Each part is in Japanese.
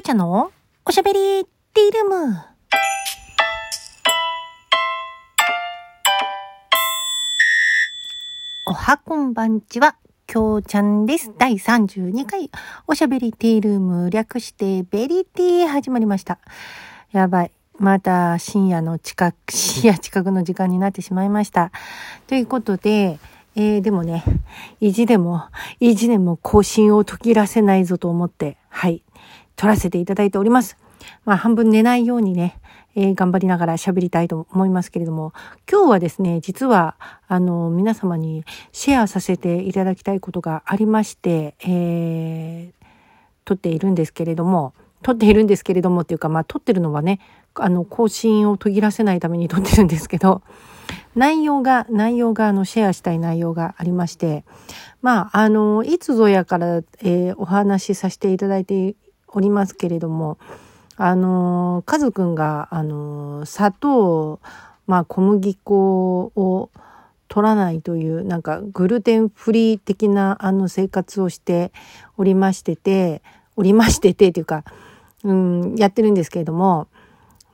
ょちゃんの？おしゃべりティールーム。おはこんばんちは、きょうちゃんです。第32回、おしゃべりティルーム、略してベリティ始まりました。やばい。また深夜の近く、深夜近くの時間になってしまいました。ということで、えー、でもね、意地でも、意地でも更新を途切らせないぞと思って、はい、撮らせていただいております。まあ、半分寝ないようにね、えー、頑張りながら喋りたいと思いますけれども、今日はですね、実は、あの、皆様にシェアさせていただきたいことがありまして、えー、撮っているんですけれども、撮っているんですけれどもっていうか、まあ、撮ってるのはね、あの、更新を途切らせないために撮ってるんですけど、内容が、内容が、あの、シェアしたい内容がありまして、まあ、あの、いつぞやから、えー、お話しさせていただいておりますけれども、あの、カズくんが、あの、砂糖、まあ、小麦粉を取らないという、なんか、グルテンフリー的な、あの、生活をしておりましてて、おりましてて、というか、うん、やってるんですけれども、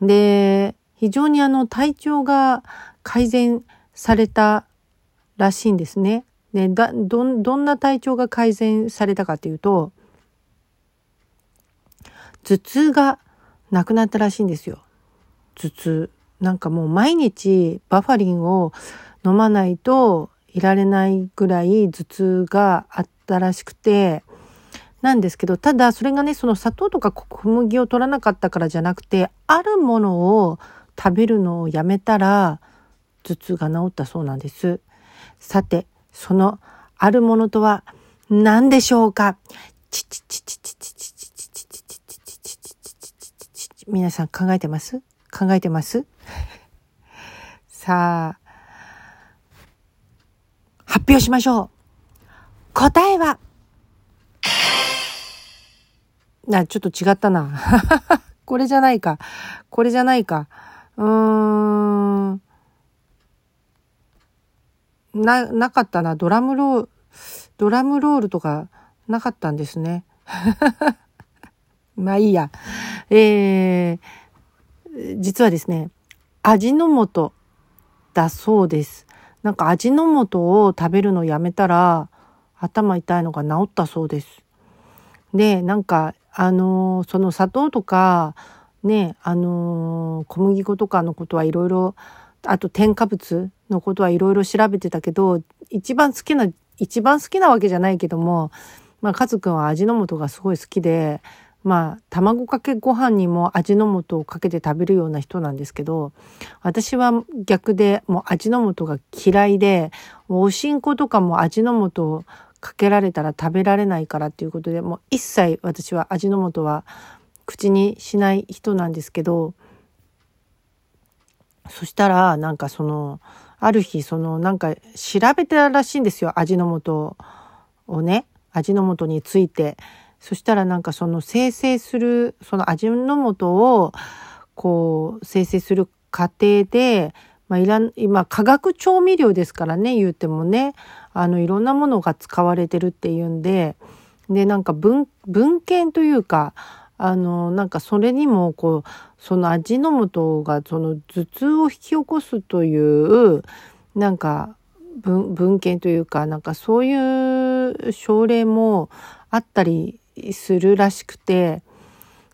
で、非常にあの、体調が改善されたらしいんですね。で、だ、ど、どんな体調が改善されたかというと、頭痛がなくなったらしいんですよ。頭痛。なんかもう毎日バファリンを飲まないといられないぐらい頭痛があったらしくて、なんですけど、ただそれがね、その砂糖とか小麦を取らなかったからじゃなくて、あるものを食べるのをやめたら、頭痛が治ったそうなんです。さて、そのあるものとは何でしょうか？皆さん考えてます？考えてます？さあ、発表しましょう。答えは、な、ちょっと違ったな。これじゃないか。これじゃないか。うーん。な、なかったな。ドラムロール、ドラムロールとかなかったんですね。まあいいや。えー、実はですね、味の素だそうです。なんか味の素を食べるのやめたら頭痛いのが治ったそうです。で、なんか、あのー、その砂糖とか、ね、あのー、小麦粉とかのことはいろいろ、あと添加物のことはいろいろ調べてたけど、一番好きな、一番好きなわけじゃないけども、まあ、カズくんは味の素がすごい好きで、まあ、卵かけご飯にも味の素をかけて食べるような人なんですけど、私は逆でもう味の素が嫌いで、おしんことかも味の素をかけられたら食べられないからっていうことで、もう一切私は味の素は口にしない人なんですけど、そしたら、なんかその、ある日、その、なんか調べたらしいんですよ。味の素をね。味の素について。そしたらなんかその生成する、その味の素をこう生成する過程で、まあ、いらん、今化学調味料ですからね、言うてもね、あのいろんなものが使われてるっていうんで、で、なんか文、文献というか、あの、なんかそれにも、こう、その味の素が、その頭痛を引き起こすという、なんか文、文献というか、なんかそういう症例もあったりするらしくて、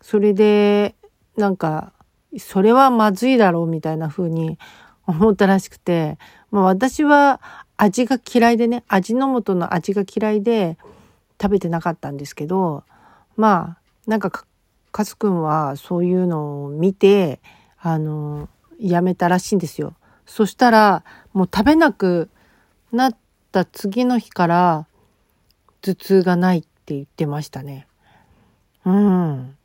それで、なんか、それはまずいだろうみたいな風に 思ったらしくて、まあ私は味が嫌いでね、味の素の味が嫌いで食べてなかったんですけど、まあ、なんかか、かすくんはそういうのを見て、あの、やめたらしいんですよ。そしたら、もう食べなくなった次の日から頭痛がないっって言ってましたね。うん。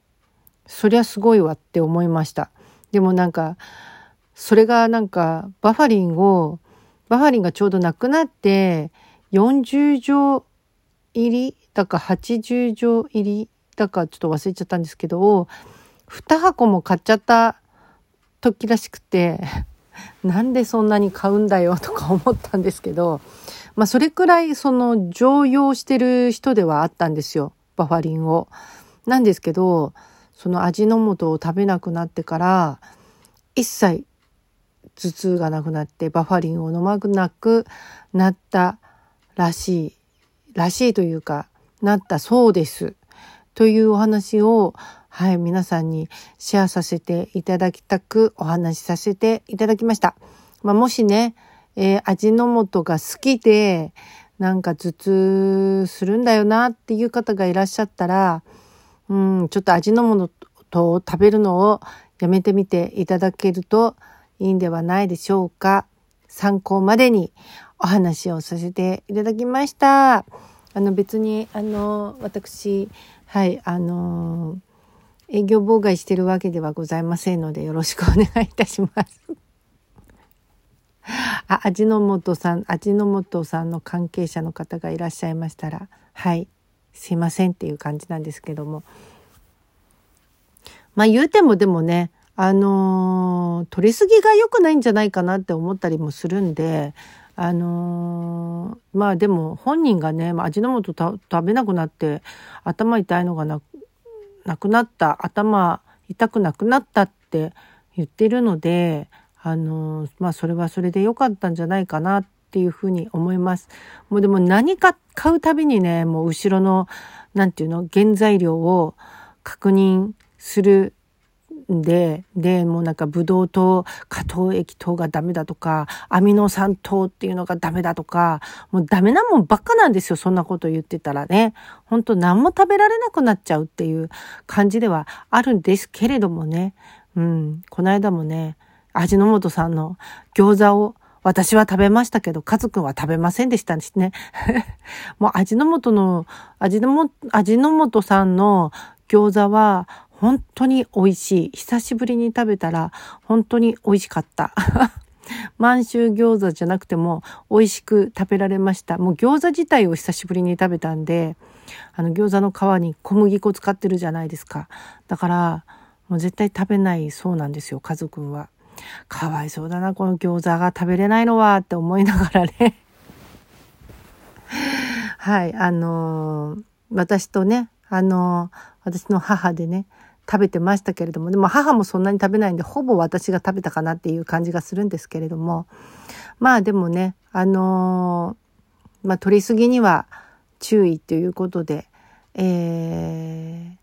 そりゃすごいわって思いました。でもなんか、それがなんか、バファリンを、バファリンがちょうどなくなって、40錠入りだか80錠入りだかちょっと忘れちゃったんですけど、2箱も買っちゃった時らしくて、なんでそんなに買うんだよとか思ったんですけど、まあそれくらいその常用してる人ではあったんですよ。バファリンを。なんですけど、その味の素を食べなくなってから一切頭痛がなくなってバファリンを飲まなくなったらしいらしいというかなったそうです。というお話をはい、皆さんにシェアさせていただきたくお話しさせていただきました。まあ、もしね、えー、味の素が好きで、なんか頭痛するんだよなっていう方がいらっしゃったら、うん、ちょっと味の素を食べるのをやめてみていただけるといいんではないでしょうか。参考までにお話をさせていただきました。あの別に、あの、私、はい、あの営業妨害してるわけではございませんのでよろしくお願いいたします。あ、味の素さん、味の素さんの関係者の方がいらっしゃいましたら、はい、すいませんっていう感じなんですけども。まあ言うてもでもね、あのー、取りすぎが良くないんじゃないかなって思ったりもするんで、あのー、まあでも本人がね、味の素食べなくなって頭痛いのがななくなった頭痛くなくなったって言ってるのであのまあそれはそれで良かったんじゃないかなっていうふうに思います。もうでも何か買うたびにねもう後ろの何て言うの原材料を確認するんで、で、もうなんかブドウ糖、果糖液糖がダメだとか、アミノ酸糖っていうのがダメだとか、もうダメなもんばっかなんですよ、そんなこと言ってたらね。ほんと何も食べられなくなっちゃうっていう感じではあるんですけれどもね。うん、この間もね、味の素さんの餃子を私は食べましたけど、カズくんは食べませんでしたしね。もう味の素の、味のも味の素さんの餃子は本当に美味しい。久しぶりに食べたら本当に美味しかった。満州餃子じゃなくても美味しく食べられました。もう餃子自体を久しぶりに食べたんで、あの餃子の皮に小麦粉使ってるじゃないですか。だから、もう絶対食べないそうなんですよ、家族は。かわいそうだな、この餃子が食べれないのはって思いながらね。はい、あのー、私とね、あのー、私の母でね、食べてましたけれどもでも母もそんなに食べないんでほぼ私が食べたかなっていう感じがするんですけれどもまあでもねあのー、まあ取りすぎには注意ということで、え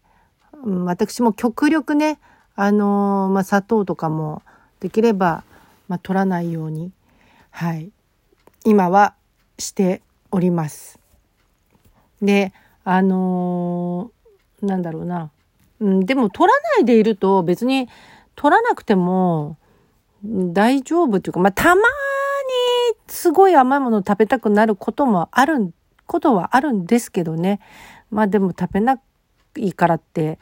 ー、私も極力ねあのー、まあ、砂糖とかもできれば、まあ、取らないようにはい今はしております。であのー、なんだろうなうん、でも取らないでいると別に取らなくても大丈夫っていうか、まあ、たまにすごい甘いものを食べたくなることもある、ことはあるんですけどね。まあでも食べないからって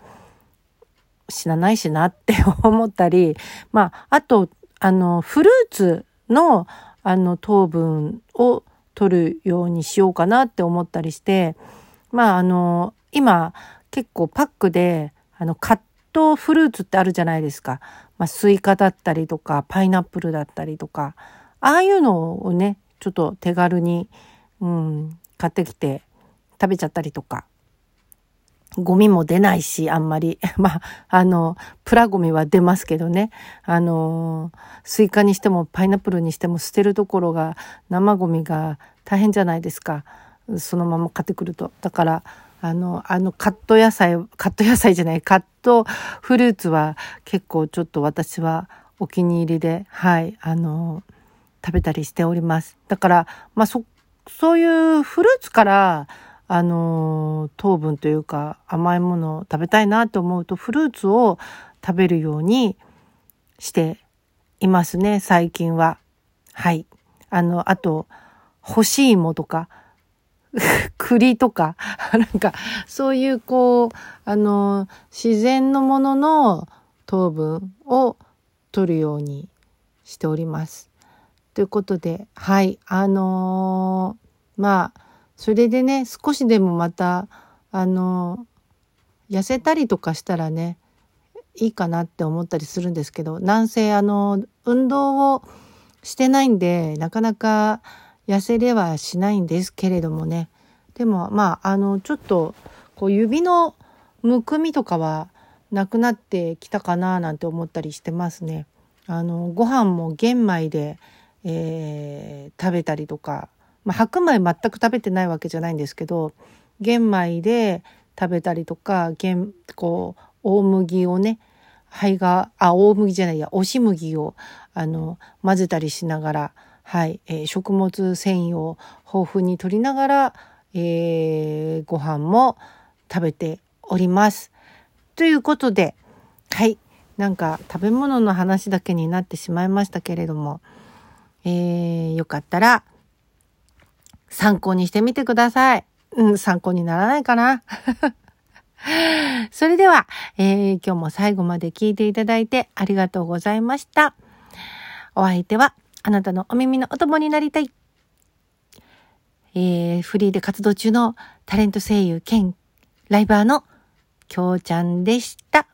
死なないしなって 思ったり、まあ、あと、あの、フルーツの、あの、糖分を取るようにしようかなって思ったりして、まあ、あの、今、結構パックで、あの、カットフルーツってあるじゃないですか。まあ、スイカだったりとか、パイナップルだったりとか、ああいうのをね、ちょっと手軽に、うん、買ってきて食べちゃったりとか。ゴミも出ないし、あんまり。まあ、あの、プラゴミは出ますけどね。あの、スイカにしてもパイナップルにしても捨てるところが生ゴミが大変じゃないですか。そのまま買ってくると。だから、あの、あのカット野菜、カット野菜じゃない、カットフルーツは結構ちょっと私はお気に入りで、はい、あの、食べたりしております。だから、まあそ、そういうフルーツから、あの、糖分というか甘いものを食べたいなと思うと、フルーツを食べるようにしていますね、最近は。はい。あの、あと、干し芋とか、栗とか、なんか、そういうこう、あの、自然のものの糖分を取るようにしております。ということで、はい、あのー、まあ、それでね、少しでもまた、あの、痩せたりとかしたらね、いいかなって思ったりするんですけど、なんせあの、運動をしてないんで、なかなか痩せれはしないんですけれどもね。でもまあ、あの、ちょっと、こう指のむくみとかはなくなってきたかななんて思ったりしてますね。あのご飯も玄米で、えー、食べたりとか、まあ、白米全く食べてないわけじゃないんですけど玄米で食べたりとか玄こう大麦をね胚があ大麦じゃないや押し麦をあの混ぜたりしながら、はいえー、食物繊維を豊富に取りながら、えー、ご飯も食べております。ということではいなんか食べ物の話だけになってしまいましたけれども、えー、よかったら参考にしてみてください。うん、参考にならないかな。それでは、えー、今日も最後まで聞いていただいてありがとうございました。お相手はあなたのお耳のお供になりたい。えー、フリーで活動中のタレント声優兼ライバーのきょうちゃんでした。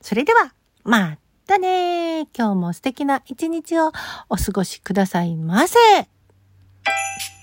それでは、またね今日も素敵な一日をお過ごしくださいませ。you